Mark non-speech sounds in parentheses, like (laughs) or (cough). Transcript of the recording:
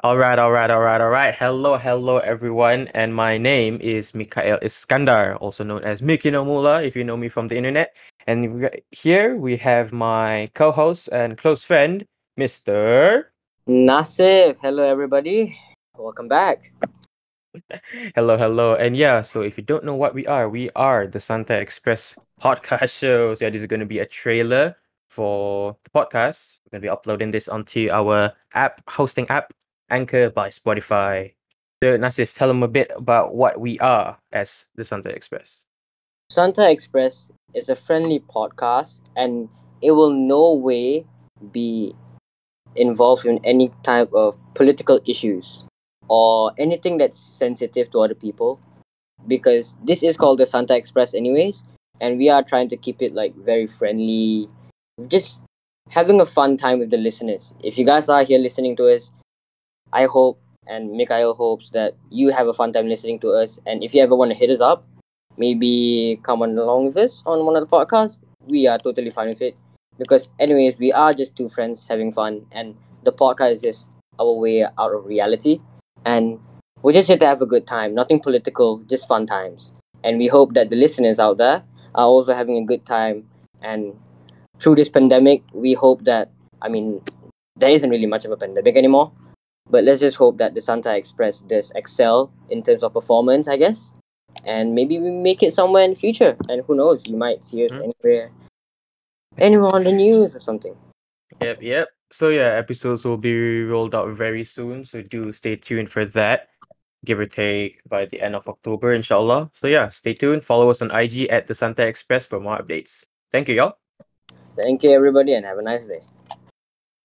All right, all right, all right, all right. Hello, hello, everyone. And my name is Mikhail Iskandar, also known as Miki Nomula, if you know me from the internet. And here we have my co host and close friend, Mr. Nasif, hello everybody. Welcome back. (laughs) Hello, hello. And yeah, so if you don't know what we are, we are the Santai Express podcast show. So yeah, this is going to be a trailer for the podcast. We're going to be uploading this onto our app, hosting app, Anchor by Spotify. So Nasif, tell them a bit about what we are as the Santai Express. Santai Express is a friendly podcast and it will no way be involved in any type of political issues or anything that's sensitive to other people because this is called the Santai Express anyways and we are trying to keep it like very friendly just having a fun time with the listeners if you guys are here listening to us I hope and Mikhail hopes that you have a fun time listening to us. And if you ever want to hit us up maybe come on along with us on one of the podcasts. We are totally fine with it. Because anyways we are just two friends having fun and the podcast is just our way out of reality. And we're just here to have a good time nothing political just fun times. And we hope that the listeners out there are also having a good time. And through this pandemic we hope that i mean there isn't really much of a pandemic anymore but let's just hope that the santai express does excel in terms of performance i guess and maybe we make it somewhere in the future and who knows you might see us Mhm. anywhere anywhere on the news or something Yep, yep. So yeah, episodes will be rolled out very soon. So do stay tuned for that. Give or take by the end of October, inshallah. So yeah, stay tuned. Follow us on IG at the Santai Express for more updates. Thank you, y'all. thank you everybody and have a nice day